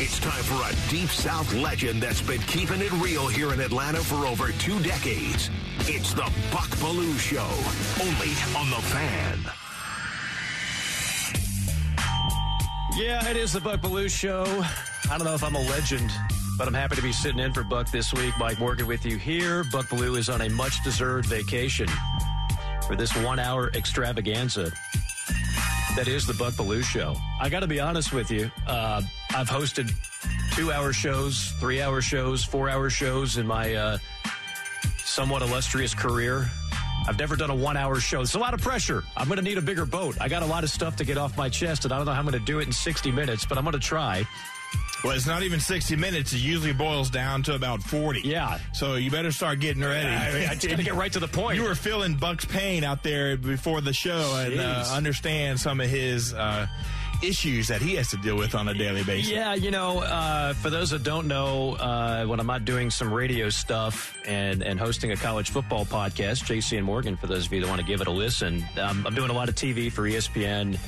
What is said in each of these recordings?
It's time for a Deep South legend that's been keeping it real here in Atlanta for over two decades. It's the Buck Belue Show, only on The Fan. Yeah, it is the Buck Belue Show. I don't know if I'm a legend, but I'm happy to be sitting in for Buck this week. Mike Morgan with you here. Buck Belue is on a much deserved vacation for this one hour extravaganza that is the Buck Belue Show. I got to be honest with you. Uh, I've hosted two hour shows, three hour shows, four hour shows in my uh, somewhat illustrious career. I've never done a one hour show. It's a lot of pressure. I'm going to need a bigger boat. I got a lot of stuff to get off my chest, and I don't know how I'm going to do it in 60 minutes, but I'm going to try. Well, it's not even 60 minutes. It usually boils down to about 40. Yeah. So you better start getting ready. I, I just got to get right to the point. You were feeling Buck's pain out there before the show and uh, understand some of his uh, issues that he has to deal with on a daily basis. Yeah, you know, uh, for those that don't know, uh, when I'm not doing some radio stuff and, and hosting a college football podcast, JC and Morgan, for those of you that want to give it a listen, um, I'm doing a lot of TV for ESPN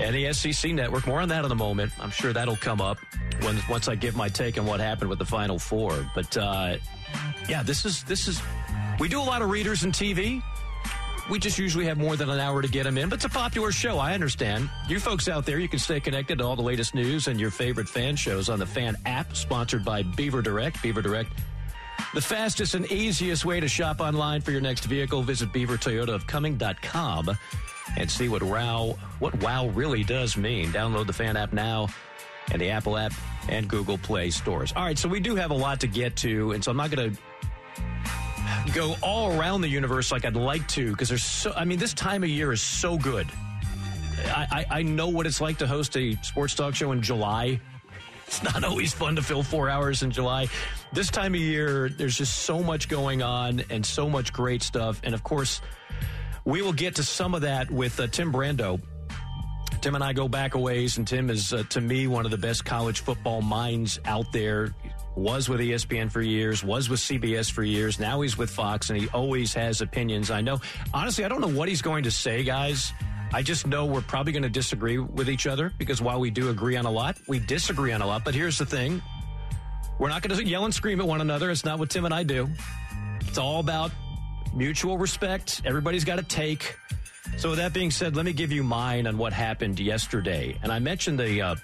and the SEC network. More on that in a moment. I'm sure that'll come up when, once I give my take on what happened with the Final Four. But uh, yeah, this is this is. We do a lot of readers in TV. We just usually have more than an hour to get them in, but it's a popular show. I understand. You folks out there, you can stay connected to all the latest news and your favorite fan shows on the Fan app, sponsored by Beaver Direct. Beaver Direct. The fastest and easiest way to shop online for your next vehicle. Visit beavertoyotaofcumming.com and see what wow what wow really does mean. Download the fan app now and the Apple app and Google Play stores. All right, so we do have a lot to get to, and so I'm not going to go all around the universe like I'd like to because there's so I mean this time of year is so good. I, I, I know what it's like to host a sports talk show in July. It's not always fun to fill four hours in July. This time of year, there's just so much going on and so much great stuff. And of course, we will get to some of that with uh, Tim Brando. Tim and I go back a ways, and Tim is, uh, to me, one of the best college football minds out there. Was with ESPN for years, was with CBS for years. Now he's with Fox, and he always has opinions. I know, honestly, I don't know what he's going to say, guys. I just know we're probably going to disagree with each other because while we do agree on a lot, we disagree on a lot. But here's the thing we're not going to yell and scream at one another. It's not what Tim and I do. It's all about mutual respect. Everybody's got a take. So, with that being said, let me give you mine on what happened yesterday. And I mentioned the. Uh,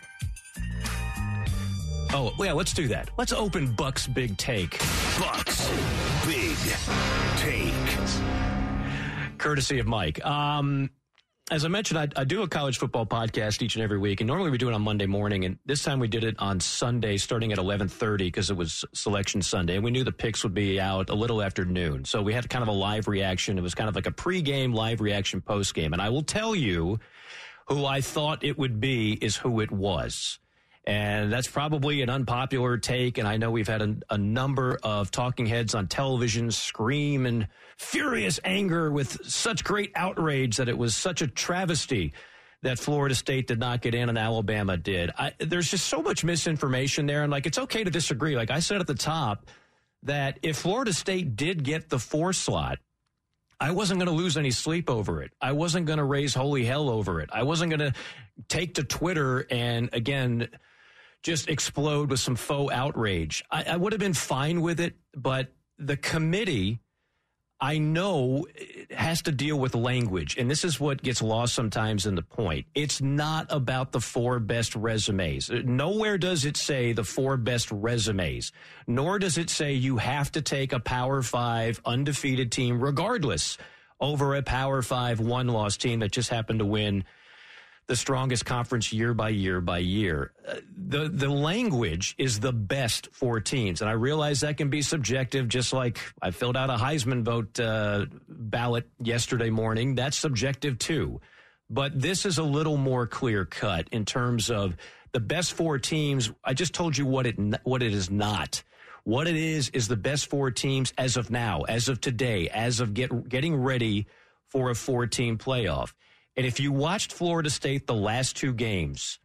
oh, yeah, let's do that. Let's open Buck's big take. Buck's Big Take. courtesy of Mike. Um, as I mentioned, I, I do a college football podcast each and every week, and normally we do it on Monday morning. And this time we did it on Sunday, starting at eleven thirty, because it was Selection Sunday, and we knew the picks would be out a little after noon. So we had kind of a live reaction. It was kind of like a pregame, live reaction, postgame. And I will tell you, who I thought it would be is who it was. And that's probably an unpopular take. And I know we've had a, a, number of talking heads on television scream in furious anger with such great outrage that it was such a travesty that Florida State did not get in and Alabama did. I, there's just so much misinformation there. And like, it's okay to disagree. Like I said at the top, that if Florida State did get the four slot, I wasn't going to lose any sleep over it. I wasn't going to raise holy hell over it. I wasn't going to take to Twitter and again just explode with some faux outrage. I, I would have been fine with it, but the committee, I know, eh, has to deal with language. And this is what gets lost sometimes in the point. It's not about the four best resumes. Eh, nowhere does it say the four best resumes, nor does it say you have to take a Power Five undefeated team, regardless, over a Power Five one loss team that just happened to win the strongest conference year by year by year. Uh, the the language is the best for teams, and I realize that can be subjective. Just like I filled out a Heisman vote uh, ballot yesterday morning, that's subjective too. but this is a little more clear cut in terms of the best four teams. I just told you what it what it is not. What it is is the best four teams as of now, as of today, as of get, getting ready for a four team playoff. And if you watched Florida State the last two games,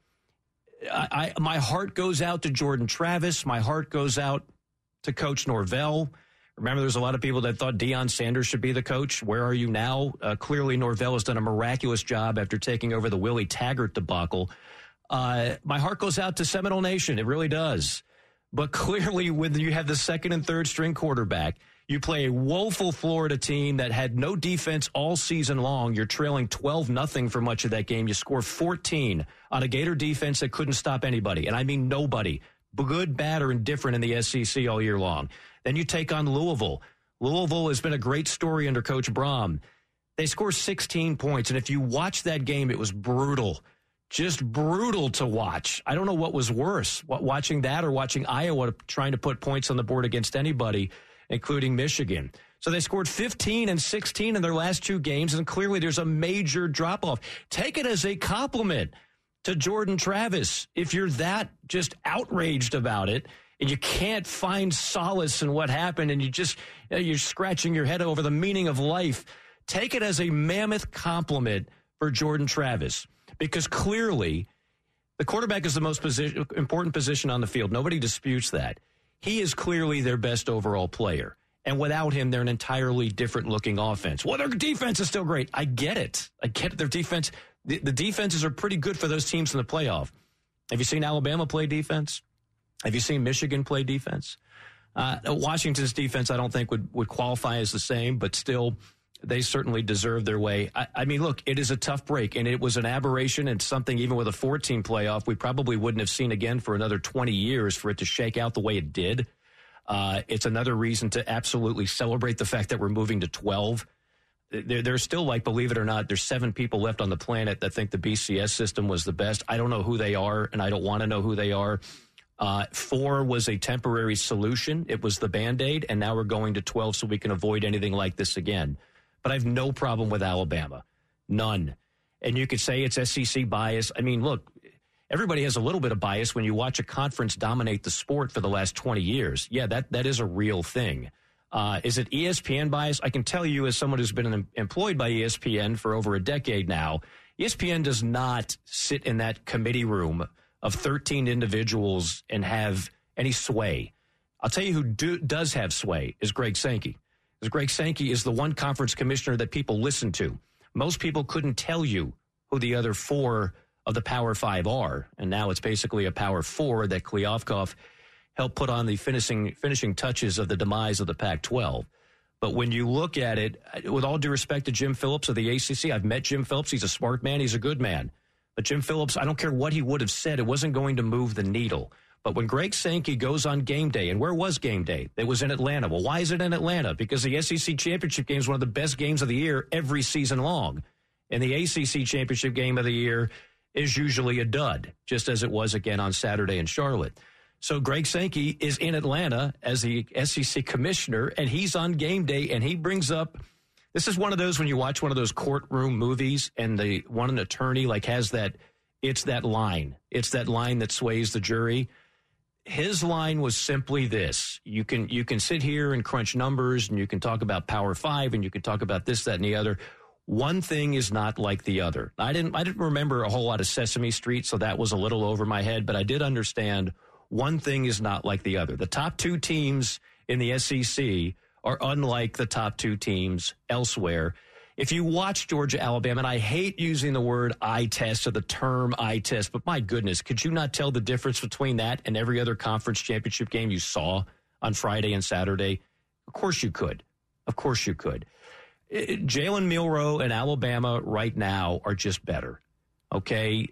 I, I, my heart goes out to Jordan Travis. My heart goes out to Coach Norvell. Remember, there's a lot of people that thought Deion Sanders should be the coach. Where are you now? Uh, clearly, Norvell has done a miraculous job after taking over the Willie Taggart debacle. Uh, my heart goes out to Seminole Nation. It really does. But clearly, when you have the second and third string quarterback, you play a woeful Florida team that had no defense all season long. You're trailing 12 nothing for much of that game. You score 14 on a Gator defense that couldn't stop anybody. And I mean nobody. Good, bad, or indifferent in the SEC all year long. Then you take on Louisville. Louisville has been a great story under Coach Brohm. They score 16 points. And if you watch that game, it was brutal. Just brutal to watch. I don't know what was worse, watching that or watching Iowa trying to put points on the board against anybody including Michigan. So they scored 15 and 16 in their last two games, and clearly there's a major drop off. Take it as a compliment to Jordan Travis. If you're that just outraged about it, and you can't find solace in what happened, and you just uh, you're scratching your head over the meaning of life, take it as a mammoth compliment for Jordan Travis, because clearly the quarterback is the most position, important position on the field. Nobody disputes that. He is clearly their best overall player. And without him, they're an entirely different looking offense. Well, their defense is still great. I get it. I get. Their defense, the, the defenses are pretty good for those teams in the playoff. Have you seen Alabama play defense? Have you seen Michigan play defense? Uh, Washington's defense, I don't think would, would qualify as the same, but still, they certainly deserve their way. I, I, mean, look, it is a tough break, and it was an aberration and something, even with a 14 playoff, we probably wouldn't have seen again for another 20 years for it to shake out the way it did. Uh, it's another reason to absolutely celebrate the fact that we're moving to 12. There, there's still, like, believe it or not, there's seven people left on the planet that think the BCS system was the best. I don't know who they are, and I don't want to know who they are. Uh, four was a temporary solution. It was the band aid, and now we're going to 12 so we can avoid anything like this again but I have no problem with Alabama. None. And you could say it's SEC bias. I mean, look, everybody has a little bit of bias when you watch a conference dominate the sport for the last 20 years. Yeah, that, that is a real thing. Uh, is it ESPN bias? I can tell you, as someone who's been employed by ESPN for over a decade now, ESPN does not sit in that committee room of 13 individuals and have any sway. I'll tell you who do, does have sway is Greg Sankey because Greg Sankey is the one conference commissioner that people listen to. Most people couldn't tell you who the other four of the Power Five are, and now it's basically a Power Four that Kliavkoff helped put on the finishing finishing touches of the demise of the Pac-12. But when you look at it, with all due respect to Jim Phillips of the ACC, I've met Jim Phillips. He's a smart man. He's a good man. But Jim Phillips, I don't care what he would have said, it wasn't going to move the needle. But when Greg Sankey goes on game day, and where was game day? It was in Atlanta. Well, why is it in Atlanta? Because the SEC championship game is one of the best games of the year every season long. And the ACC championship game of the year is usually a dud, just as it was again on Saturday in Charlotte. So Greg Sankey is in Atlanta as the SEC commissioner, and he's on game day, and he brings up. This is one of those when you watch one of those courtroom movies, and the one an attorney like has that. It's that line. It's that line that sways the jury his line was simply this. You can you can sit here and crunch numbers and you can talk about power five and you can talk about this that and the other. One thing is not like the other. I didn't i didn't remember a whole lot of sesame street so that was a little over my head but i did understand one thing is not like the other. The top two teams in the sec are unlike the top two teams elsewhere if you watch Georgia, Alabama, and I hate using the word eye test or the term eye test, but my goodness, could you not tell the difference between that and every other conference championship game you saw on Friday and Saturday? Of course you could. Of course you could. Jalen Milroe and Alabama right now are just better. Okay.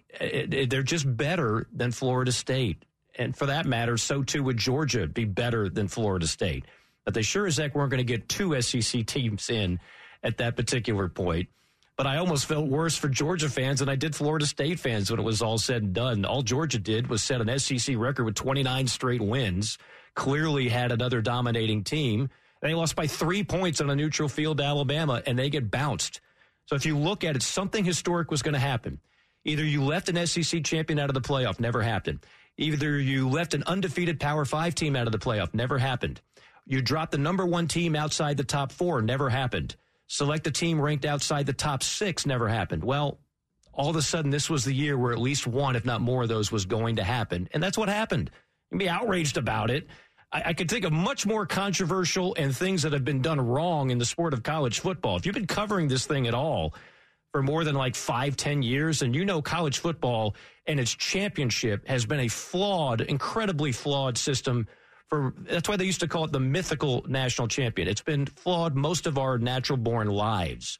They're just better than Florida State. And for that matter, so too would Georgia be better than Florida State. But they sure as heck weren't going to get two SEC teams in at that particular point. But I almost felt worse for Georgia fans than I did Florida State fans when it was all said and done. All Georgia did was set an SEC record with 29 straight wins, clearly had another dominating team. They lost by three points on a neutral field to Alabama, and they get bounced. So if you look at it, something historic was going to happen. Either you left an SEC champion out of the playoff, never happened. Either you left an undefeated Power Five team out of the playoff, never happened. You dropped the number one team outside the top four, never happened. Select a team ranked outside the top six, never happened. Well, all of a sudden, this was the year where at least one, if not more of those, was going to happen. And that's what happened. You can be outraged about it. I, I could think of much more controversial and things that have been done wrong in the sport of college football. If you've been covering this thing at all, for more than like five, ten years, and you know college football and its championship has been a flawed, incredibly flawed system. For that's why they used to call it the mythical national champion. It's been flawed most of our natural born lives.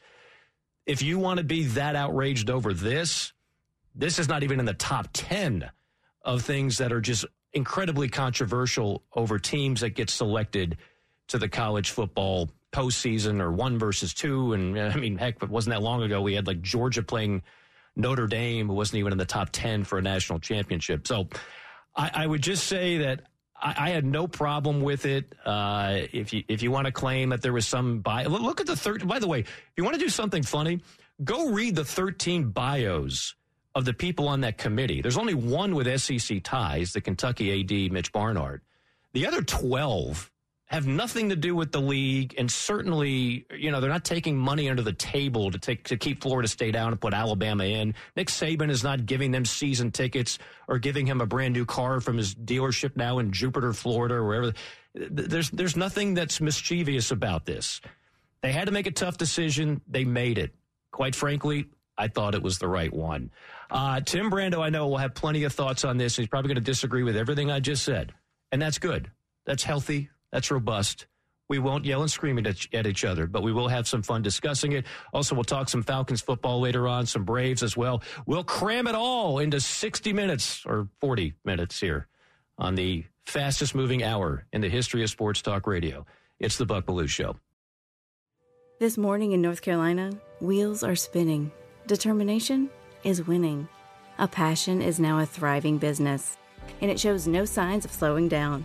If you want to be that outraged over this, this is not even in the top ten of things that are just incredibly controversial over teams that get selected to the college football postseason or one versus two. And I mean, heck, it wasn't that long ago we had like Georgia playing Notre Dame, who wasn't even in the top 10 for a national championship. So I, I would just say that I, I, had no problem with it. Uh, if you if you want to claim that there was some bio, look at the third. By the way, if you want to do something funny, go read the 13 bios of the people on that committee. There's only one with SEC ties, the Kentucky AD Mitch Barnhart. The other 12 have nothing to do with the league, and certainly, you know, they're not taking money under the table to take to keep Florida State out and put Alabama in. Nick Saban is not giving them season tickets or giving him a brand new car from his dealership now in Jupiter, Florida, or wherever. There's there's nothing that's mischievous about this. They had to make a tough decision. They made it. Quite frankly, I thought it was the right one. Uh, Tim Brando, I know, will have plenty of thoughts on this. He's probably going to disagree with everything I just said, and that's good. That's healthy that's robust. We won't yell and scream at each other, but we will have some fun discussing it. Also, we'll talk some Falcons football later on, some Braves as well. We'll cram it all into 60 minutes or 40 minutes here on the fastest moving hour in the history of sports talk radio. It's the Buck Belue Show. This morning in North Carolina, wheels are spinning. Determination is winning. A passion is now a thriving business, and it shows no signs of slowing down.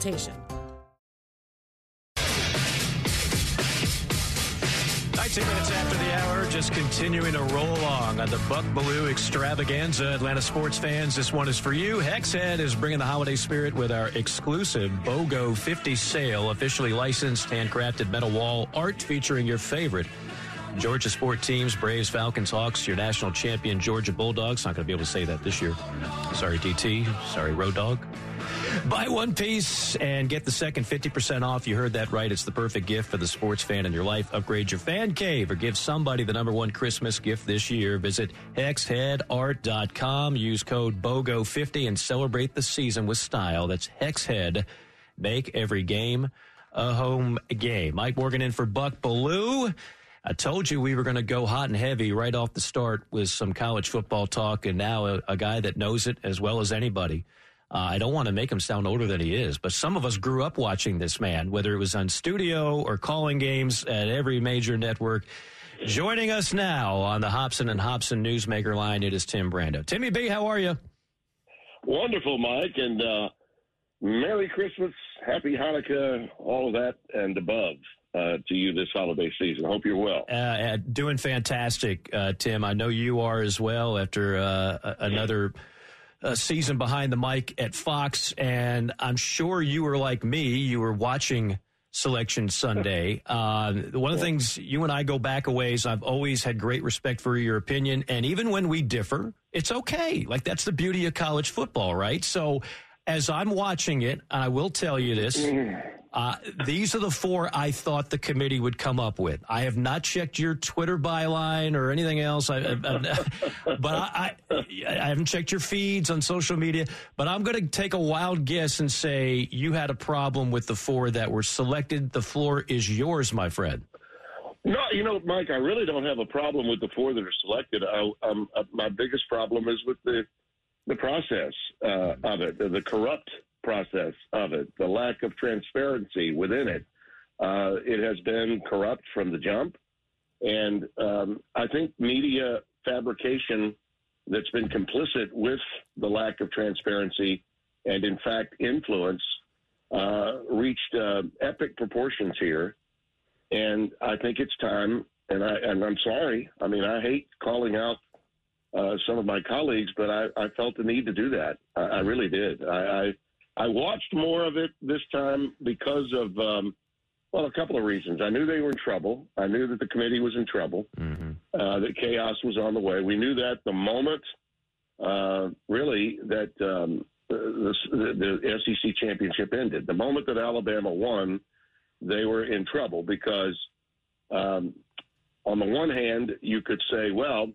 consultation. 19 minutes after the hour, just continuing to roll along on the Buck Belue extravaganza. Atlanta sports fans, this one is for you. Hexhead is bringing the holiday spirit with our exclusive BOGO 50 sale, officially licensed, handcrafted metal wall art featuring your favorite Georgia sport teams, Braves, Falcons, Hawks, your national champion, Georgia Bulldogs. Not going to be able to say that this year. Sorry, DT. Sorry, Road Dog. Buy one piece and get the second 50% off. You heard that right. It's the perfect gift for the sports fan in your life. Upgrade your fan cave or give somebody the number one Christmas gift this year. Visit hexheadart.com. Use code BOGO50 and celebrate the season with style. That's Hexhead. Make every game a home game. Mike Morgan in for Buck Belue. I told you we were going to go hot and heavy right off the start with some college football talk, and now a, a guy that knows it as well as anybody. Uh, I don't want to make him sound older than he is, but some of us grew up watching this man, whether it was on studio or calling games at every major network. Joining us now on the Hobson and Hobson Newsmaker line, it is Tim Brando. Timmy B, how are you? Wonderful, Mike, and uh, Merry Christmas, Happy Hanukkah, all of that and above uh, to you this holiday season. Hope you're well. Uh, uh, doing fantastic, uh, Tim. I know you are as well after uh, another uh, season behind the mic at Fox. And I'm sure you were like me, you were watching Selection Sunday. one of the things you and I go back a ways, I've always had great respect for your opinion. And even when we differ, it's okay. Like, that's the beauty of college football, right? So, as I'm watching it, I will tell you this. Uh, these are the four I thought the committee would come up with. I have not checked your Twitter byline or anything else, I, I, I, but I, I, haven't checked your feeds on social media. But I'm going to take a wild guess and say you had a problem with the four that were selected. The floor is yours, my friend. No, you know, Mike, I really don't have a problem with the four that are selected. Um, uh, my biggest problem is with the the process uh, of it, the corrupt process of it, the lack of transparency within it. Uh, it has been corrupt from the jump. And um, I think media fabrication that's been complicit with the lack of transparency and, in fact, influence uh, reached uh, epic proportions here. And I think it's time, and, I, and I'm sorry. I mean, I hate calling out uh, some of my colleagues, but I, I, felt the need to do that. I, I really did. I, I watched more of it this time because of, um, well, a couple of reasons. I knew they were in trouble. I knew that the committee was in trouble, mm-hmm. uh, that chaos was on the way. We knew that the moment, uh, really, that um, the, the, the SEC championship ended. The moment that Alabama won, they were in trouble because, um, on the one hand, you could say, well,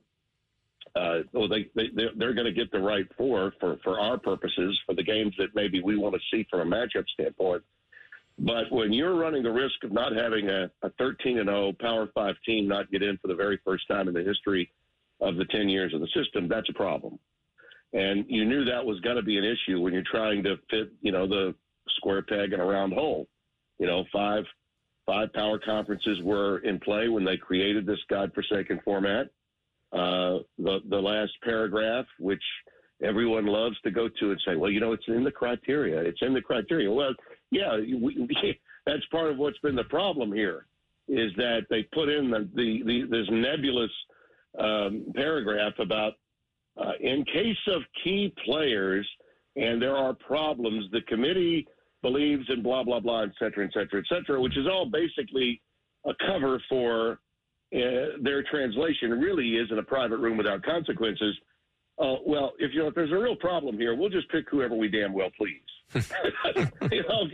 uh, well, they, they they're going to get the right four for for our purposes for the games that maybe we want to see from a matchup standpoint. But when you're running the risk of not having a, a 13 and 0 Power Five team not get in for the very first time in the history of the 10 years of the system, that's a problem. And you knew that was going to be an issue when you're trying to fit, you know, the square peg in a round hole. You know, five five power conferences were in play when they created this godforsaken format. Uh, the the last paragraph, which everyone loves to go to and say, well, you know, it's in the criteria. It's in the criteria. Well, yeah, we, that's part of what's been the problem here, is that they put in the, the, the this nebulous um, paragraph about uh, in case of key players and there are problems, the committee believes in blah blah blah, et cetera, et cetera, et cetera, which is all basically a cover for uh, their translation really is in a private room without consequences. Uh, well, if you know if there's a real problem here, we'll just pick whoever we damn well please. you know,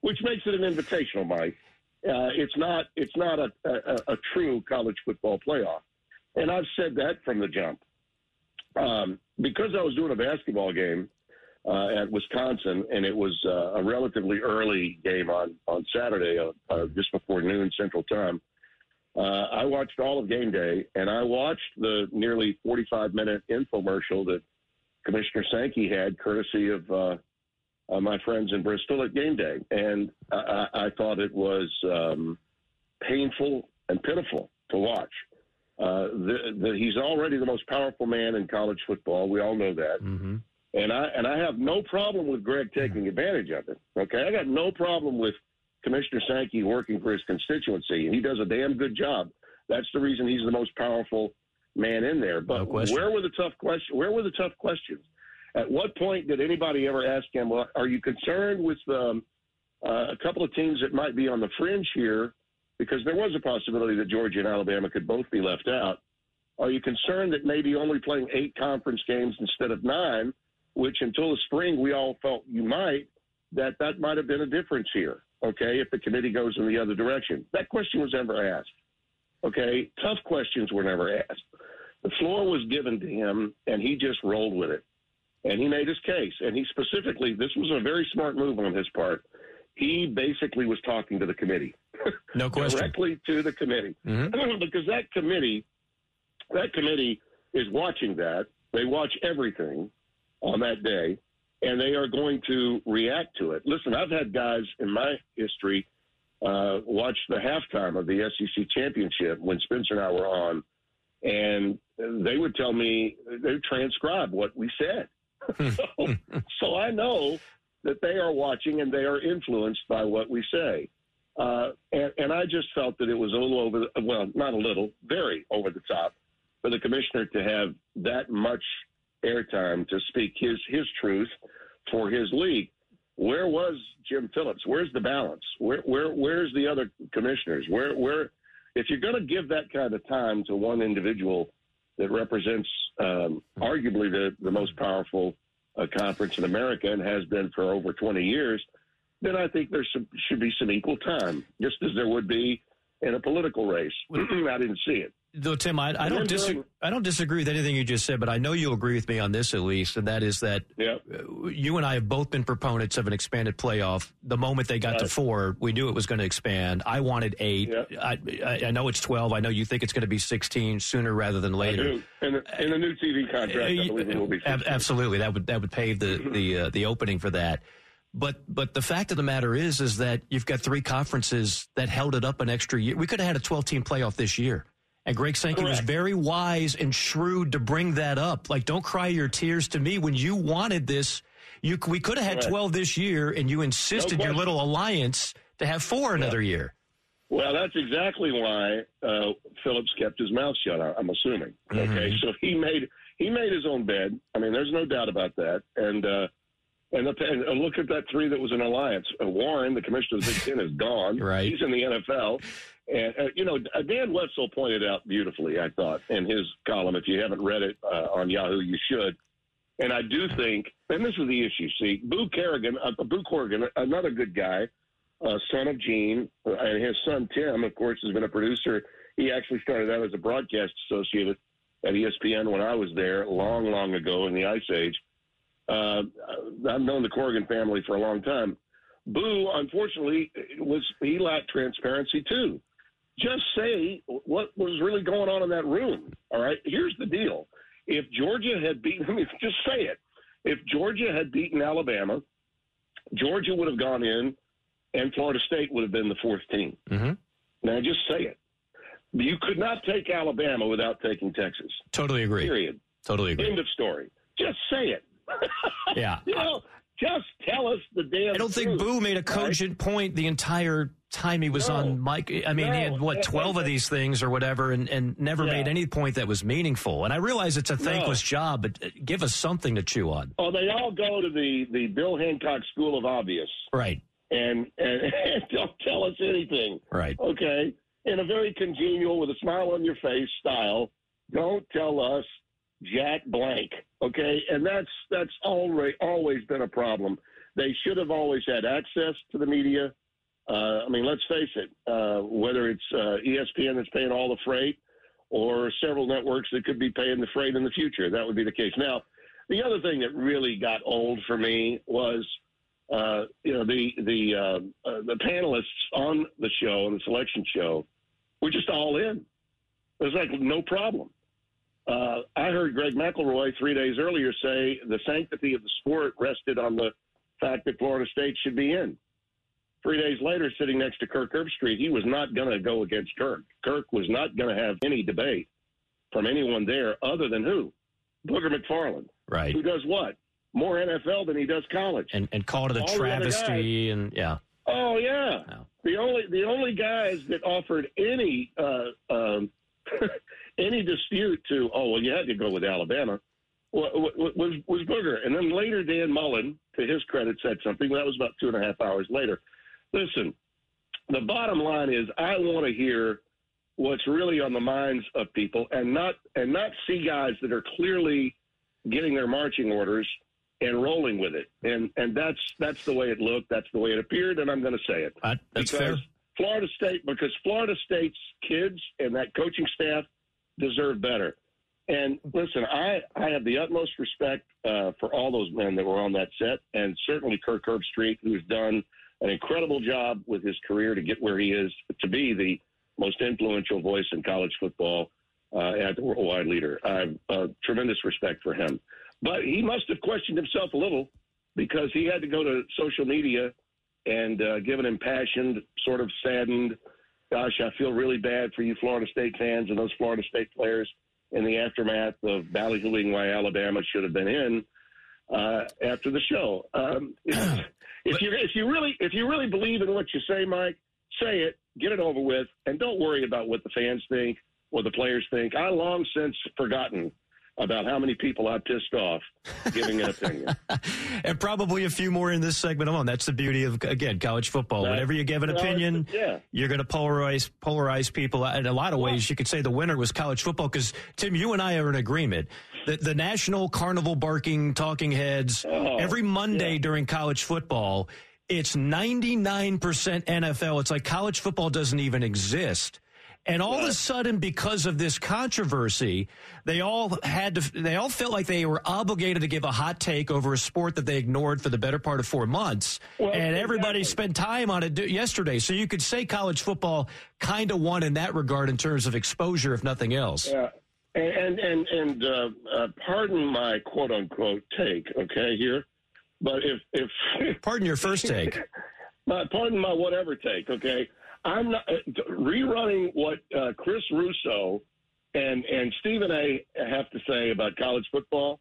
which makes it an invitational, Mike. Uh, it's not it's not a, a, a, true college football playoff, and I've said that from the jump. Um, because I was doing a basketball game uh, at Wisconsin, and it was uh, a relatively early game on on Saturday, uh, just before noon Central Time. Uh, I watched all of game day, and I watched the nearly 45 minute infomercial that Commissioner Sankey had, courtesy of uh, uh, my friends in Bristol at game day. And I, I thought it was um, painful and pitiful to watch. Uh, the, the, he's already the most powerful man in college football. We all know that. Mm-hmm. And I and I have no problem with Greg taking advantage of it. Okay, I got no problem with Commissioner Sankey working for his constituency, and he does a damn good job. That's the reason he's the most powerful man in there. But no where were the tough questions? Where were the tough questions? At what point did anybody ever ask him, well, are you concerned with um, uh, a couple of teams that might be on the fringe here? Because there was a possibility that Georgia and Alabama could both be left out. Are you concerned that maybe only playing eight conference games instead of nine, which until the spring we all felt you might, that that might have been a difference here? Okay, if the committee goes in the other direction? That question was never asked. Okay, tough questions were never asked. The floor was given to him, and he just rolled with it. And he made his case. And he specifically, this was a very smart move on his part. He basically was talking to the committee. No question. Directly to the committee. Mm-hmm. because that committee, that committee is watching that. They watch everything on that day and they are going to react to it. Listen, I've had guys in my history uh, watch the halftime of the SEC championship when Spencer and I were on, and they would tell me they transcribe what we said. so, so I know that they are watching and they are influenced by what we say. Uh, and, and I just felt that it was a little over, the, well, not a little, very over the top for the commissioner to have that much airtime to speak his his truth for his league. Where was Jim Phillips? Where's the balance? Where where where's the other commissioners? Where where if you're going to give that kind of time to one individual that represents um, arguably the the most powerful uh, conference in America and has been for over 20 years, then I think there should be some equal time, just as there would be in a political race. I didn't see it. Though Tim, I, I don't dis- I don't disagree with anything you just said, but I know you'll agree with me on this at least, and that is that yep. you and I have both been proponents of an expanded playoff. The moment they got right. to four, we knew it was going to expand. I wanted eight. Yep. I, I know it's twelve. I know you think it's going to be sixteen sooner rather than later. In the, in the new TV contract, I believe it will be. 16. Absolutely, that would that would pave the the uh, the opening for that. But but the fact of the matter is is that you've got three conferences that held it up an extra year. We could have had a 12 team playoff this year. And Greg Sankey Correct. was very wise and shrewd to bring that up. Like, don't cry your tears to me when you wanted this. You we could have had Correct. 12 this year, and you insisted no your little alliance to have four another yeah. year. Well, that's exactly why uh, Phillips kept his mouth shut. I'm assuming. Mm-hmm. Okay, so he made he made his own bed. I mean, there's no doubt about that. And uh, and, the, and look at that three that was an alliance. Uh, Warren, the commissioner of the Big Ten, is gone. right. He's in the NFL. And, uh, you know, uh, Dan Wetzel pointed out beautifully, I thought, in his column. If you haven't read it uh, on Yahoo, you should. And I do think, and this is the issue, see, Boo Corrigan, uh, Boo Corrigan, another good guy, uh, son of Gene, uh, and his son Tim, of course, has been a producer. He actually started out as a broadcast associate at ESPN when I was there long, long ago in the Ice Age. Uh, I've known the Corrigan family for a long time. Boo, unfortunately, was he lacked transparency too. Just say what was really going on in that room. All right. Here's the deal: if Georgia had beaten, I mean, just say it. If Georgia had beaten Alabama, Georgia would have gone in, and Florida State would have been the fourth team. Mm-hmm. Now, just say it. You could not take Alabama without taking Texas. Totally agree. Period. Totally agree. End of story. Just say it. yeah. you know, just tell us the damn. I don't truth, think Boo made a cogent right? point the entire time he was no, on Mike. I mean, no, he had what twelve of these things or whatever, and, and never yeah. made any point that was meaningful. And I realize it's a thankless no. job, but uh, give us something to chew on. Oh, they all go to the the Bill Hancock School of Obvious, right? And and, and don't tell us anything, right? Okay, in a very congenial, with a smile on your face style. Don't tell us Jack Blank. Okay, and that's that's already always been a problem. They should have always had access to the media. Uh, I mean, let's face it. Uh, whether it's uh, ESPN that's paying all the freight, or several networks that could be paying the freight in the future, that would be the case. Now, the other thing that really got old for me was, uh, you know, the the uh, uh, the panelists on the show, on the selection show, were just all in. It was like no problem. I heard Greg McElroy three days earlier say the sanctity of the sport rested on the fact that Florida State should be in. Three days later, sitting next to Kirk Herbstreit, he was not going to go against Kirk. Kirk was not going to have any debate from anyone there other than who? Booger McFarland. Right. Who does what? More NFL than he does college. And, and called it a All travesty and yeah. Oh yeah. No. The only the only guys that offered any uh, um, any dispute to, oh, well, you had to go with Alabama, was, was Booger. And then later, Dan Mullen, to his credit, said something. That was about two and a half hours later. Listen, the bottom line is I want to hear what's really on the minds of people and not and not see guys that are clearly getting their marching orders and rolling with it. And and that's that's the way it looked. That's the way it appeared. And I'm going to say it. Uh, that's because fair. Florida State because Florida State's kids and that coaching staff deserve better. And listen, I, I have the utmost respect uh, for all those men that were on that set, and certainly Kirk Herbstreit, who's done an incredible job with his career to get where he is to be the most influential voice in college football uh, at the worldwide leader. I have uh, tremendous respect for him. But he must have questioned himself a little because he had to go to social media and uh, give an impassioned, sort of saddened, gosh, I feel really bad for you Florida State fans and those Florida State players in the aftermath of ballyhooing why Alabama should have been in uh, after the show. Um, if, you if you really if you really believe in what you say, Mike, say it, get it over with, and don't worry about what the fans think or the players think. I long since forgotten about how many people I pissed off giving an opinion. and probably a few more in this segment alone. That's the beauty of, again, college football. That, Whenever you give an opinion, yeah. you're going to polarize, polarize people. In a lot of ways, you could say the winner was college football because, Tim, you and I are in agreement. The, the national carnival barking talking heads, oh, every Monday yeah. during college football, It's 99% NFL. It's like college football doesn't even exist. And all of a sudden, because of this controversy, they all had to, they all felt like they were obligated to give a hot take over a sport that they ignored for the better part of four months. Well, and everybody exactly. spent time on it yesterday. So you could say college football kind of won in that regard in terms of exposure, if nothing else. Yeah. And and and uh, uh, pardon my quote unquote take, okay here, but if if Pardon your first take. my pardon my whatever take, okay, I'm not uh, rerunning what uh, Chris Russo and and Stephen A. have to say about college football.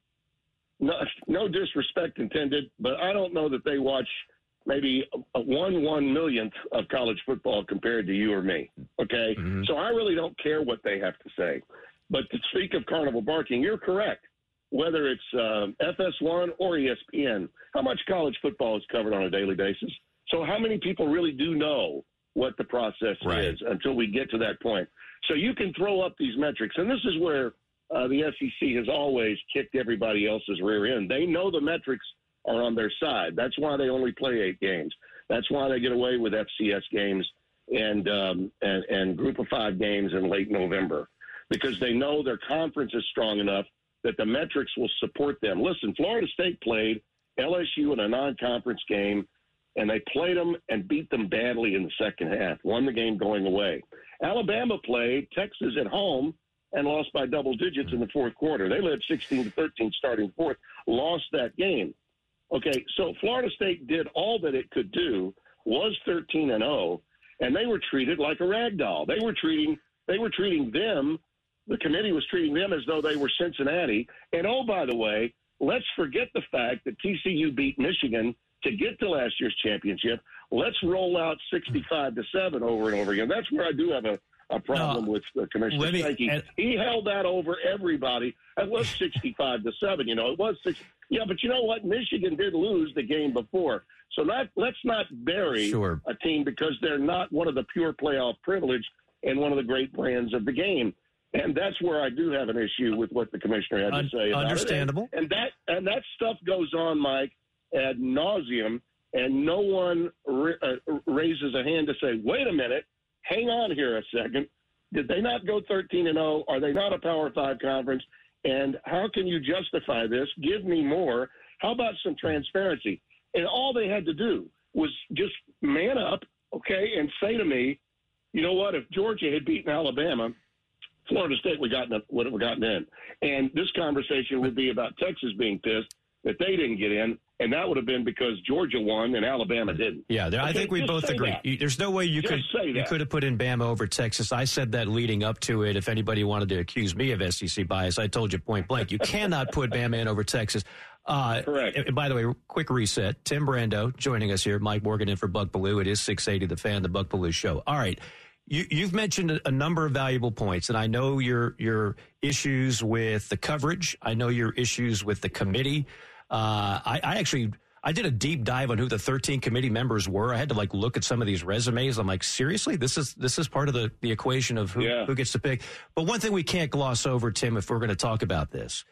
No, no disrespect intended, but I don't know that they watch maybe a one one millionth of college football compared to you or me. Okay, so I really don't care what they have to say. But to speak of carnival barking, you're correct. Whether it's um, FS1 or ESPN, how much college football is covered on a daily basis? So how many people really do know what the process Right. is until we get to that point? So you can throw up these metrics, and this is where uh, the SEC has always kicked everybody else's rear end. They know the metrics are on their side. That's why they only play eight games. That's why they get away with FCS games and um, and, and Group of Five games in late November because they know their conference is strong enough that the metrics will support them. Listen, Florida State played LSU in a non-conference game, and they played them and beat them badly in the second half. Won the game going away. Alabama played Texas at home and lost by double digits in the fourth quarter. They led 16 to 13 starting fourth, lost that game. Okay, so Florida State did all that it could do, was 13 and 0, and they were treated like a rag doll. They were treating they were treating them, the committee was treating them as though they were Cincinnati. And oh, by the way, let's forget the fact that TCU beat Michigan to get to last year's championship. Let's roll out 65 to 7 over and over again. That's where I do have a, a problem No, with uh, Commissioner me- Sankey. and- he held that over everybody. It was 65 to 7, you know. It was six. Yeah, but you know what? Michigan did lose the game before. So not, let's not bury Sure. a team because they're not one of the pure playoff privilege and one of the great brands of the game. And that's where I do have an issue with what the commissioner had to say. Understandable. And, and that and that stuff goes on, Mike, ad nauseum, and no one uh, raises a hand to say, "Wait a minute, hang on here a second. Did they not go 13 and 0? Are they not a Power Five conference? And how can you justify this? Give me more. How about some transparency? And all they had to do was just man up, okay, and say to me, you know what? If Georgia had beaten Alabama, Florida State would gotten would have gotten in, and this conversation would be about Texas being pissed that they didn't get in, and that would have been because Georgia won and Alabama didn't. Yeah, there, I think we both agree. that. There's no way you Just could you could have put in Bama over Texas. I said that leading up to it. If anybody wanted to accuse me of SEC bias, I told you point blank. You cannot put Bama in over Texas. Uh, Correct. and by the way, quick reset. Tim Brando joining us here. Mike Morgan in for Buck Belue. It is 680 The Fan, the Buck Belue Show. All right. You, you've mentioned a, a number of valuable points, and I know your your issues with the coverage. I know your issues with the committee. Uh, I, I actually I did a deep dive on who the 13 committee members were. I had to like look at some of these resumes. I'm like, seriously, this is this is part of the the equation of who, Yeah. who gets to pick. But one thing we can't gloss over, Tim, if we're going to talk about this,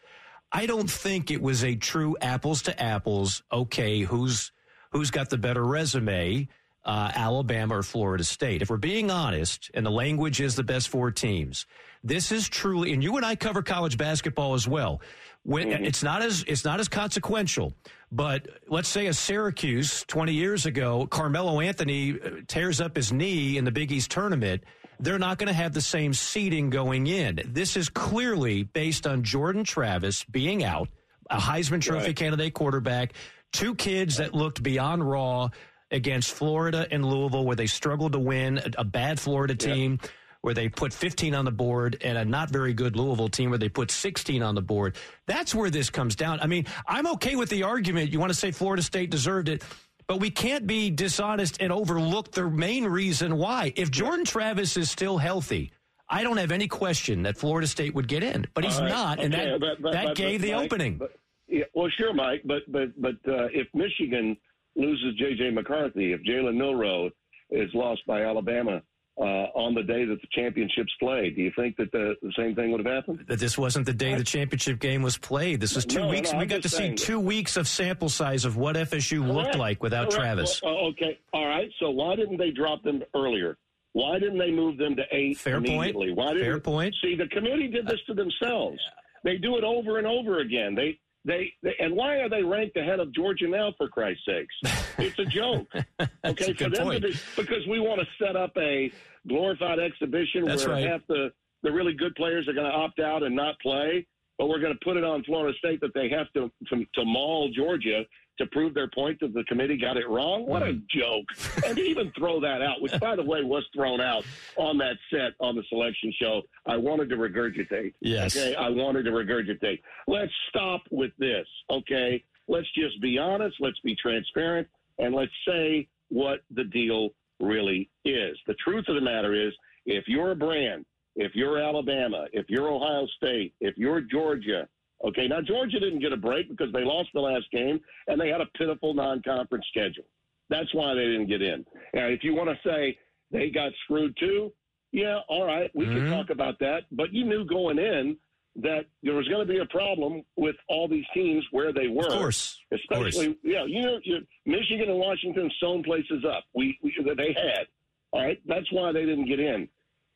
I don't think it was a true apples to apples. Okay, who's who's got the better resume, uh, Alabama or Florida State? If we're being honest, and the language is the best four teams, this is truly. And you and I cover college basketball as well. When, It's not as it's not as consequential, but let's say a Syracuse 20 years ago, Carmelo Anthony uh, tears up his knee in the Big East tournament they're not going to have the same seating going in. This is clearly based on Jordan Travis being out, a Heisman Trophy Right. candidate quarterback, two kids that looked beyond raw against Florida and Louisville, where they struggled to win, a, a bad Florida team. Where they put 15 on the board and a not very good Louisville team where they put 16 on the board. That's where this comes down. I mean, I'm okay with the argument. You want to say Florida State deserved it. But we can't be dishonest and overlook the main reason why. If Jordan Travis is still healthy, I don't have any question that Florida State would get in. But he's right. not, and that, but- but- that but- gave the Mike, opening. yeah, well, sure, Mike, but but but uh, if Michigan loses J.J. McCarthy, if Jalen Milroe is lost by Alabama, uh, on the day that the championships played. Do you think that the, the same thing would have happened? That this wasn't the day the championship game was played. This was two No, weeks. no, we got to see two weeks of sample size of what FSU looked like without Correct. Travis. Well, uh, okay, all right. So why didn't they drop them earlier? Why didn't they move them to eight Fair point. Why didn't, Fair point. See, the committee did this to themselves. They do it over and over again. They, they, they, and why are they ranked ahead of Georgia now? For Christ's sakes, it's a joke. Okay, a for them point. to be because we want to set up a glorified exhibition That's where right. half the the really good players are going to opt out and not play, but we're going to put it on Florida State that they have to to, to maul Georgia to prove their point that the committee got it wrong. What a Mm. joke! and even throw that out, which by the way was thrown out on that set on the selection show, I wanted to regurgitate. Yes. Okay, I wanted to regurgitate. Let's stop with this. Okay, let's just be honest. Let's be transparent, and let's say what the deal really is. The truth of the matter is, if you're a brand, if you're Alabama, if you're Ohio State, if you're Georgia, okay, now Georgia didn't get a break because they lost the last game and they had a pitiful non conference schedule. That's why they didn't get in. Now, if you want to say they got screwed too, yeah, all right, we Mhm. can talk about that. But you knew going in that there was going to be a problem with all these teams where they were. Of course. Of course. Especially, yeah, you know, you, Michigan and Washington sewn places up. We, we that they had. All right, that's why they didn't get in.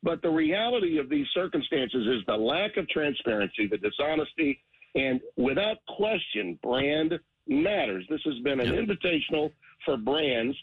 But the reality of these circumstances is the lack of transparency, the dishonesty, and without question, brand matters. This has been an invitational for brands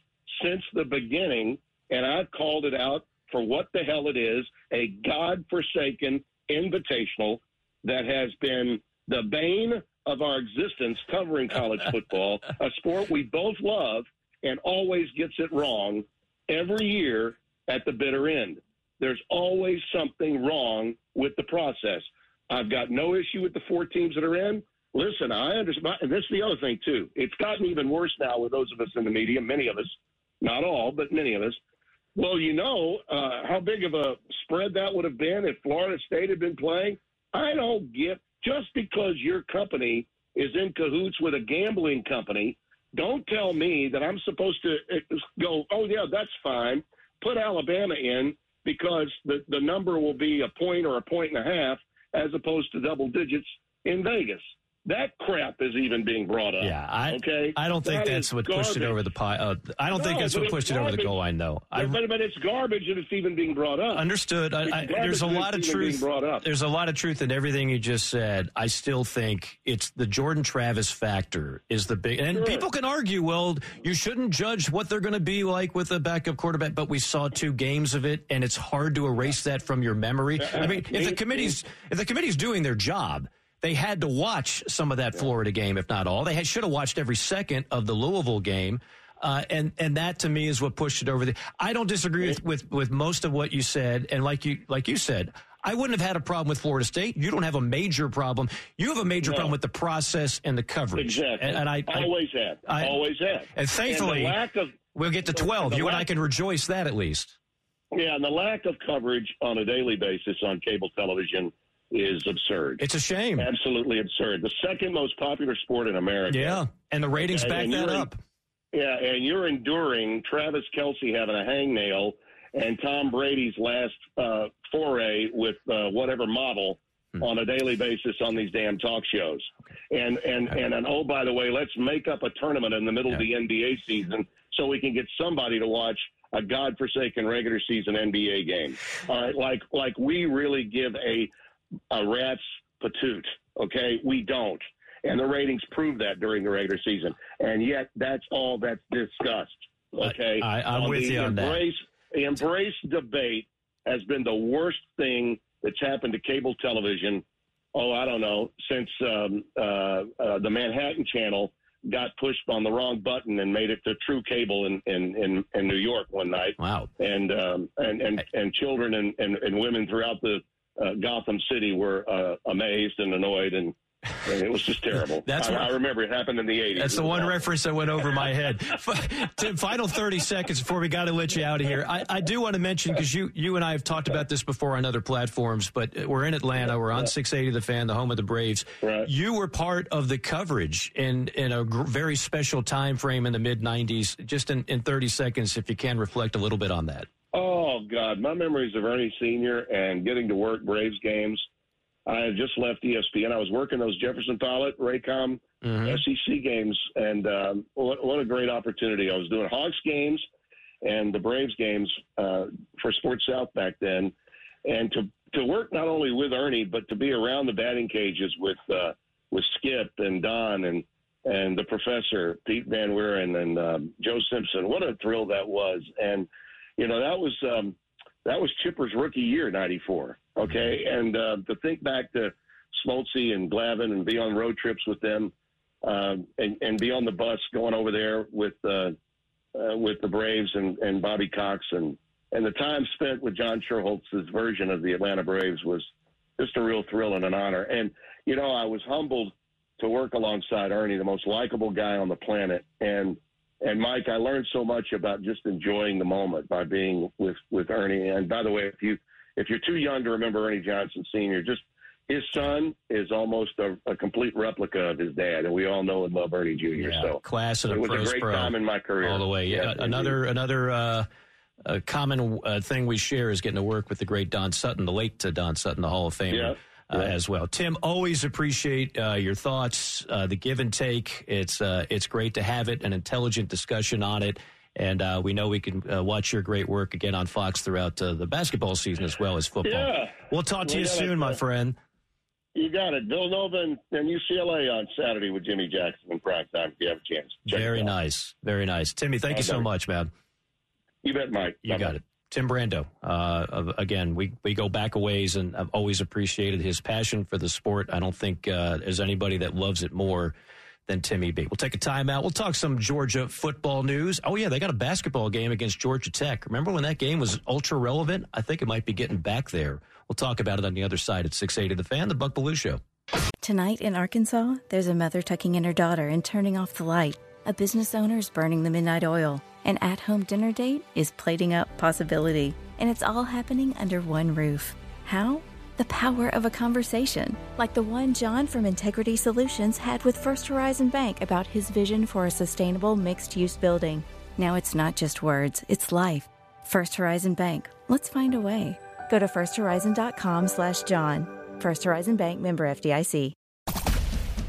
since the beginning, and I've called it out for what the hell it is a God-forsaken invitational that has been the bane of our existence covering college football, a sport we both love and always gets it wrong every year at the bitter end. There's always something wrong with the process. I've got no issue with the four teams that are in. Listen, I understand. And this is the other thing, too. It's gotten even worse now with those of us in the media, many of us, not all, but many of us. Well, you know uh, how big of a spread that would have been if Florida State had been playing. I don't get just because your company is in cahoots with a gambling company. Don't tell me that I'm supposed to uh, go. Oh yeah, that's fine. Put Alabama in because the the number will be a point or a point and a half as opposed to double digits in Vegas. That crap is even being brought up. Yeah, I okay. I don't think That that's what pushed it over the pie. Uh, I don't think that's what pushed it over the goal line, though. I but, but it's garbage and it's even being brought up. understood. I, I, there's a lot of truth. brought up. There's a lot of truth in everything you just said. I still think it's the Jordan Travis factor is the big. And Sure. people can argue, well, you shouldn't judge what they're going to be like with a backup quarterback. But we saw two games of it, and it's hard to erase that from your memory. I mean, if the committee's if the committee's doing their job. They had to watch some of that Florida game, if not all. They had, should have watched every second of the Louisville game. Uh, and and that to me is what pushed it over the. I don't disagree with, with with most of what you said, and like you like you said, I wouldn't have had a problem with Florida State. You don't have a major problem. You have a major No. problem with the process and the coverage. Exactly. And, and I, I always had. I- always had. and thankfully, the lack of we'll get to twelve. You and I can rejoice that at least. yeah, and the lack of coverage on a daily basis on cable television is absurd. It's a shame. Absolutely absurd. The second most popular sport in America. Yeah, and the ratings Okay, back and that up. Yeah, and you're enduring Travis Kelce having a hangnail and Tom Brady's last uh, foray with uh, whatever model Hmm. on a daily basis on these damn talk shows. And and and, and oh by the way, let's make up a tournament in the middle of the NBA season so we can get somebody to watch a godforsaken regular season NBA game. All right, like like we really give a a rat's patoot. Okay, we don't, and the ratings prove that during the regular season, and yet that's all that's discussed. Okay, I- I'm Uh, with you on that. embrace, The embrace debate has been the worst thing that's happened to cable television. Oh, I don't know, since um, uh, uh, the Manhattan Channel got pushed on the wrong button and made it to True Cable in in, in, in New York one night Wow. and um, and and and children and, and, and women throughout the uh, Gotham City were uh, amazed and annoyed, and, and it was just terrible. That's I, what- I remember it happened in the eighties. That's the one reference that went over my head. Final 30 seconds before we got to let you out of here. I, I do want to mention, because you, you and I have talked about this before on other platforms, but we're in Atlanta. We're on 680 The Fan, the home of the Braves. Right. You were part of the coverage in, in a gr- very special time frame in the mid 90s. Just in, in 30 seconds, if you can reflect a little bit on that. Oh God, my memories of Ernie Senior and getting to work Braves games. I had just left ESPN. I was working those Jefferson Pilot, Raycom mm-hmm. SEC games, and um, what, what a great opportunity! I was doing Hawks games and the Braves games uh, for Sports South back then, and to to work not only with Ernie but to be around the batting cages with uh, with Skip and Don and and the professor Pete Van Wieren and um, Joe Simpson. What a thrill that was! And you know that was um, that was Chipper's rookie year, '94. Okay, and uh, to think back to Smoltzy and Glavine and be on road trips with them, um, and and be on the bus going over there with uh, uh, with the Braves and, and Bobby Cox and and the time spent with John Schuerholz's version of the Atlanta Braves was just a real thrill and an honor. And you know, I was humbled to work alongside Ernie, the most likable guy on the planet. And and Mike, I learned so much about just enjoying the moment by being with with Ernie. And by the way, if you if you're too young to remember Ernie Johnson Sr., just his son is almost a, a, complete replica of his dad, and we all know and love Ernie Jr. Yeah, so class of it was a great pro time in my career all the way. Yeah, yeah another indeed. another uh, common uh, thing we share is getting to work with the great Don Sutton, the late uh, Don Sutton, the Hall of Famer. Yeah. Uh, as well, Tim. Always appreciate uh, your thoughts, uh, the give and take. It's it's great to have it, an intelligent discussion on it, and we know we can watch your great work again on Fox throughout the basketball season as well as football. Yeah. We'll talk to we you soon, my friend. You got it. Villanova and, and UCLA on Saturday with Jimmy Jackson in prime time if you have a chance. Check Very nice. Very nice. Timmy, thank you so much, man. You bet, Mike. You Bye-bye. got it. Tim Brando. Uh, again, we, we go back a ways, and I've always appreciated his passion for the sport. I don't think uh, there's anybody that loves it more than Timmy B. We'll take a timeout. We'll talk some Georgia football news. Oh, yeah, they got a basketball game against Georgia Tech. Remember when that game was ultra relevant? I think it might be getting back there. We'll talk about it on the other side at 680 The Fan, the Buck Belue Show. Tonight in Arkansas, there's a mother tucking in her daughter and turning off the light. A business owner is burning the midnight oil. An at home dinner date is plating up possibility. And it's all happening under one roof. How? The power of a conversation, like the one John from Integrity Solutions had with First Horizon Bank about his vision for a sustainable mixed use building. Now it's not just words, it's life. First Horizon Bank. Let's find a way. Go to firsthorizon.com slash John. First Horizon Bank member FDIC.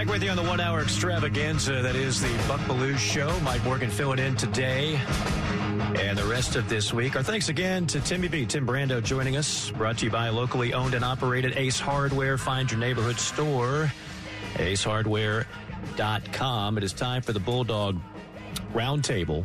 Back with you on the one hour extravaganza that is the Buck Belue Show. Mike Morgan filling in today and the rest of this week. Our thanks again to Timmy B. Tim Brando joining us. Brought to you by locally owned and operated Ace Hardware. Find your neighborhood store, acehardware.com. It is time for the Bulldog Roundtable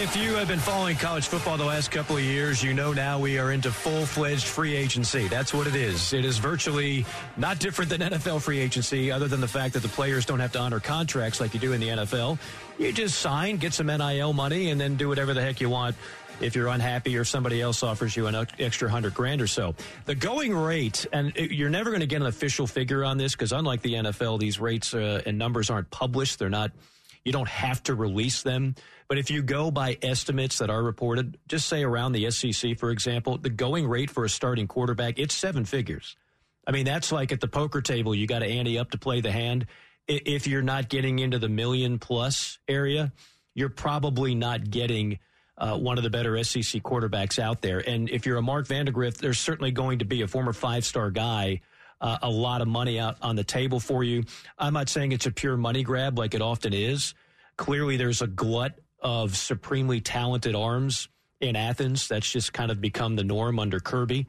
if you have been following college football the last couple of years, you know now we are into full fledged free agency. That's what it is. It is virtually not different than NFL free agency, other than the fact that the players don't have to honor contracts like you do in the NFL. You just sign, get some NIL money, and then do whatever the heck you want if you're unhappy or somebody else offers you an extra hundred grand or so. The going rate, and you're never going to get an official figure on this because unlike the NFL, these rates uh, and numbers aren't published. They're not, you don't have to release them. But if you go by estimates that are reported, just say around the SEC, for example, the going rate for a starting quarterback, it's seven figures. I mean, that's like at the poker table, you got to ante up to play the hand. If you're not getting into the million plus area, you're probably not getting uh, one of the better SEC quarterbacks out there. And if you're a Mark Vandagriff, there's certainly going to be a former five star guy. Uh, a lot of money out on the table for you. I'm not saying it's a pure money grab like it often is. Clearly, there's a glut of supremely talented arms in Athens. That's just kind of become the norm under Kirby.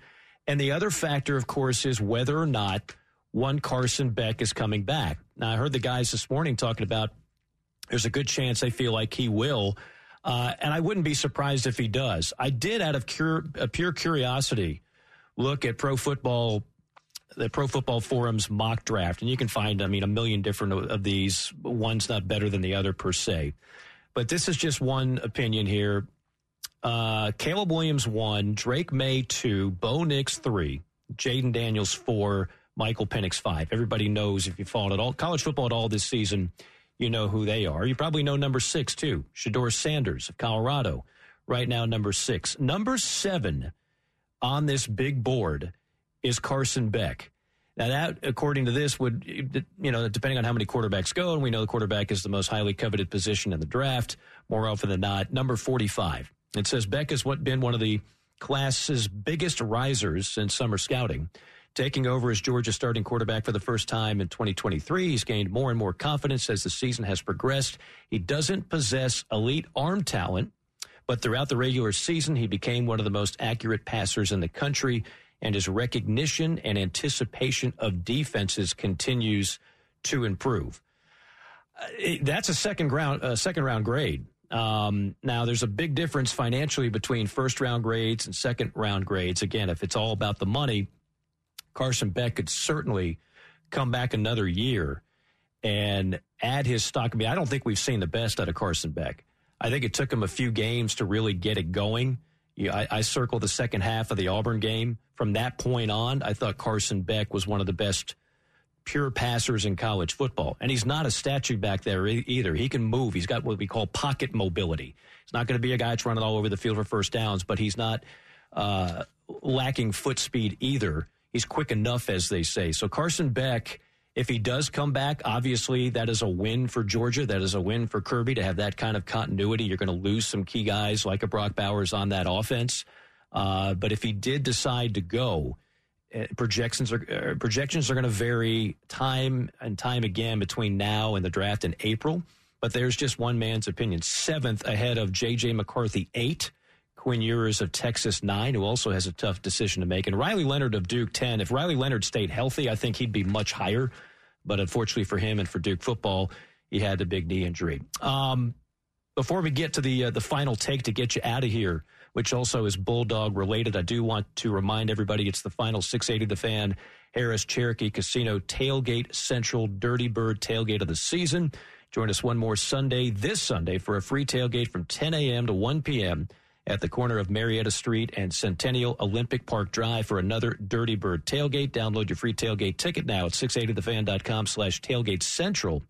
And the other factor, of course, is whether or not one Carson Beck is coming back. Now, I heard the guys this morning talking about there's a good chance they feel like he will. Uh, and I wouldn't be surprised if he does. I did, out of a pure curiosity, look at Pro Football, the Pro Football Forum's mock draft, and you can find, I mean, a million different of these. One's not better than the other per se, but this is just one opinion here. Uh, Caleb Williams one, Drake Maye two, Bo Nix three, Jayden Daniels four, Michael Penix five. Everybody knows if you followed at all college football at all this season you know who they are. You probably know number six, too. Shedeur Sanders of Colorado, right now, number six. Number seven on this big board is Carson Beck. Now, that, according to this, would, you know, depending on how many quarterbacks go, and we know the quarterback is the most highly coveted position in the draft, more often than not, number 45. It says Beck has been one of the class's biggest risers since summer scouting. Taking over as Georgia's starting quarterback for the first time in 2023, he's gained more and more confidence as the season has progressed. He doesn't possess elite arm talent, but throughout the regular season, he became one of the most accurate passers in the country, and his recognition and anticipation of defenses continues to improve. Uh, that's a second round, second round grade. Um, now, there's a big difference financially between first round grades and second round grades. Again, if it's all about the money, Carson Beck could certainly come back another year and add his stock. I mean, I don't think we've seen the best out of Carson Beck. I think it took him a few games to really get it going. I, I circled the second half of the Auburn game. From that point on, I thought Carson Beck was one of the best pure passers in college football. And he's not a statue back there either. He can move. He's got what we call pocket mobility. He's not going to be a guy that's running all over the field for first downs, but he's not uh, lacking foot speed either he's quick enough, as they say. So Carson Beck, if he does come back, obviously that is a win for Georgia. That is a win for Kirby to have that kind of continuity. You're going to lose some key guys like a Brock Bowers on that offense. Uh, but if he did decide to go, uh, projections are uh, projections are going to vary time and time again between now and the draft in April. But there's just one man's opinion. Seventh ahead of J.J. McCarthy, eight. Quinn Ewers of Texas, nine, who also has a tough decision to make. And Riley Leonard of Duke, 10. If Riley Leonard stayed healthy, I think he'd be much higher. But unfortunately for him and for Duke football, he had a big knee injury. Um, before we get to the uh, the final take to get you out of here, which also is Bulldog related, I do want to remind everybody it's the final 680 The Fan Harris Cherokee Casino Tailgate Central Dirty Bird Tailgate of the season. Join us one more Sunday, this Sunday, for a free tailgate from 10 a.m. to 1 p.m at the corner of Marietta Street and Centennial Olympic Park Drive for another Dirty Bird tailgate. Download your free tailgate ticket now at 680thefan.com slash tailgate central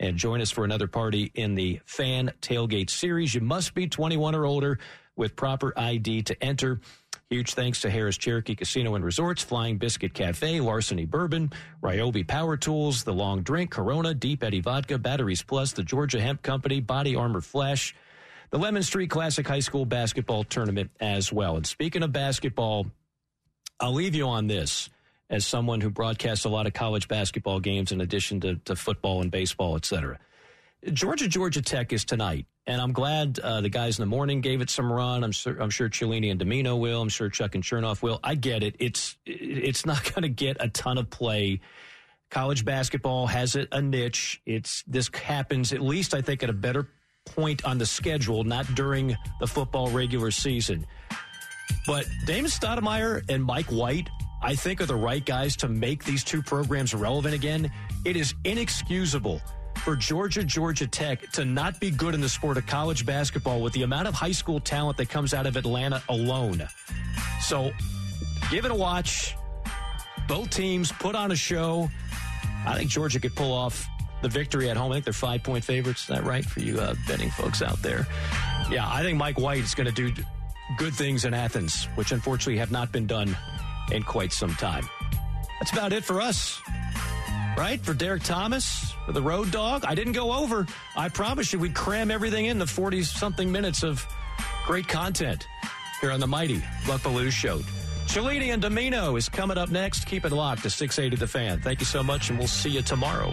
and join us for another party in the Fan Tailgate Series. You must be 21 or older with proper ID to enter. Huge thanks to Harris Cherokee Casino and Resorts, Flying Biscuit Cafe, Larceny Bourbon, Ryobi Power Tools, The Long Drink, Corona, Deep Eddy Vodka, Batteries Plus, the Georgia Hemp Company, Body Armor Flash, the Lemon Street Classic High School Basketball Tournament as well. And speaking of basketball, I'll leave you on this as someone who broadcasts a lot of college basketball games in addition to, to football and baseball, et cetera. Georgia Georgia Tech is tonight, and I'm glad uh, the guys in the morning gave it some run. I'm sure I'm sure Cellini and Domino will. I'm sure Chuck and Chernoff will. I get it. It's it's not going to get a ton of play. College basketball has a, a niche. It's this happens at least I think at a better point on the schedule, not during the football regular season. But Damon Stoudamire and Mike White, I think, are the right guys to make these two programs relevant again. It is inexcusable for Georgia, Georgia Tech to not be good in the sport of college basketball with the amount of high school talent that comes out of Atlanta alone. So give it a watch. Both teams put on a show. I think Georgia could pull off the victory at home. I think they're five point favorites. Is that right for you uh, betting folks out there? Yeah, I think Mike White is going to do good things in Athens, which unfortunately have not been done in quite some time. That's about it for us. Right? For Derek Thomas, for the road dog. I didn't go over. I promise you, we cram everything in the 40 something minutes of great content here on the mighty Buck Belue Show. Cellini and Domino is coming up next. Keep it locked to 680 The Fan. Thank you so much, and we'll see you tomorrow.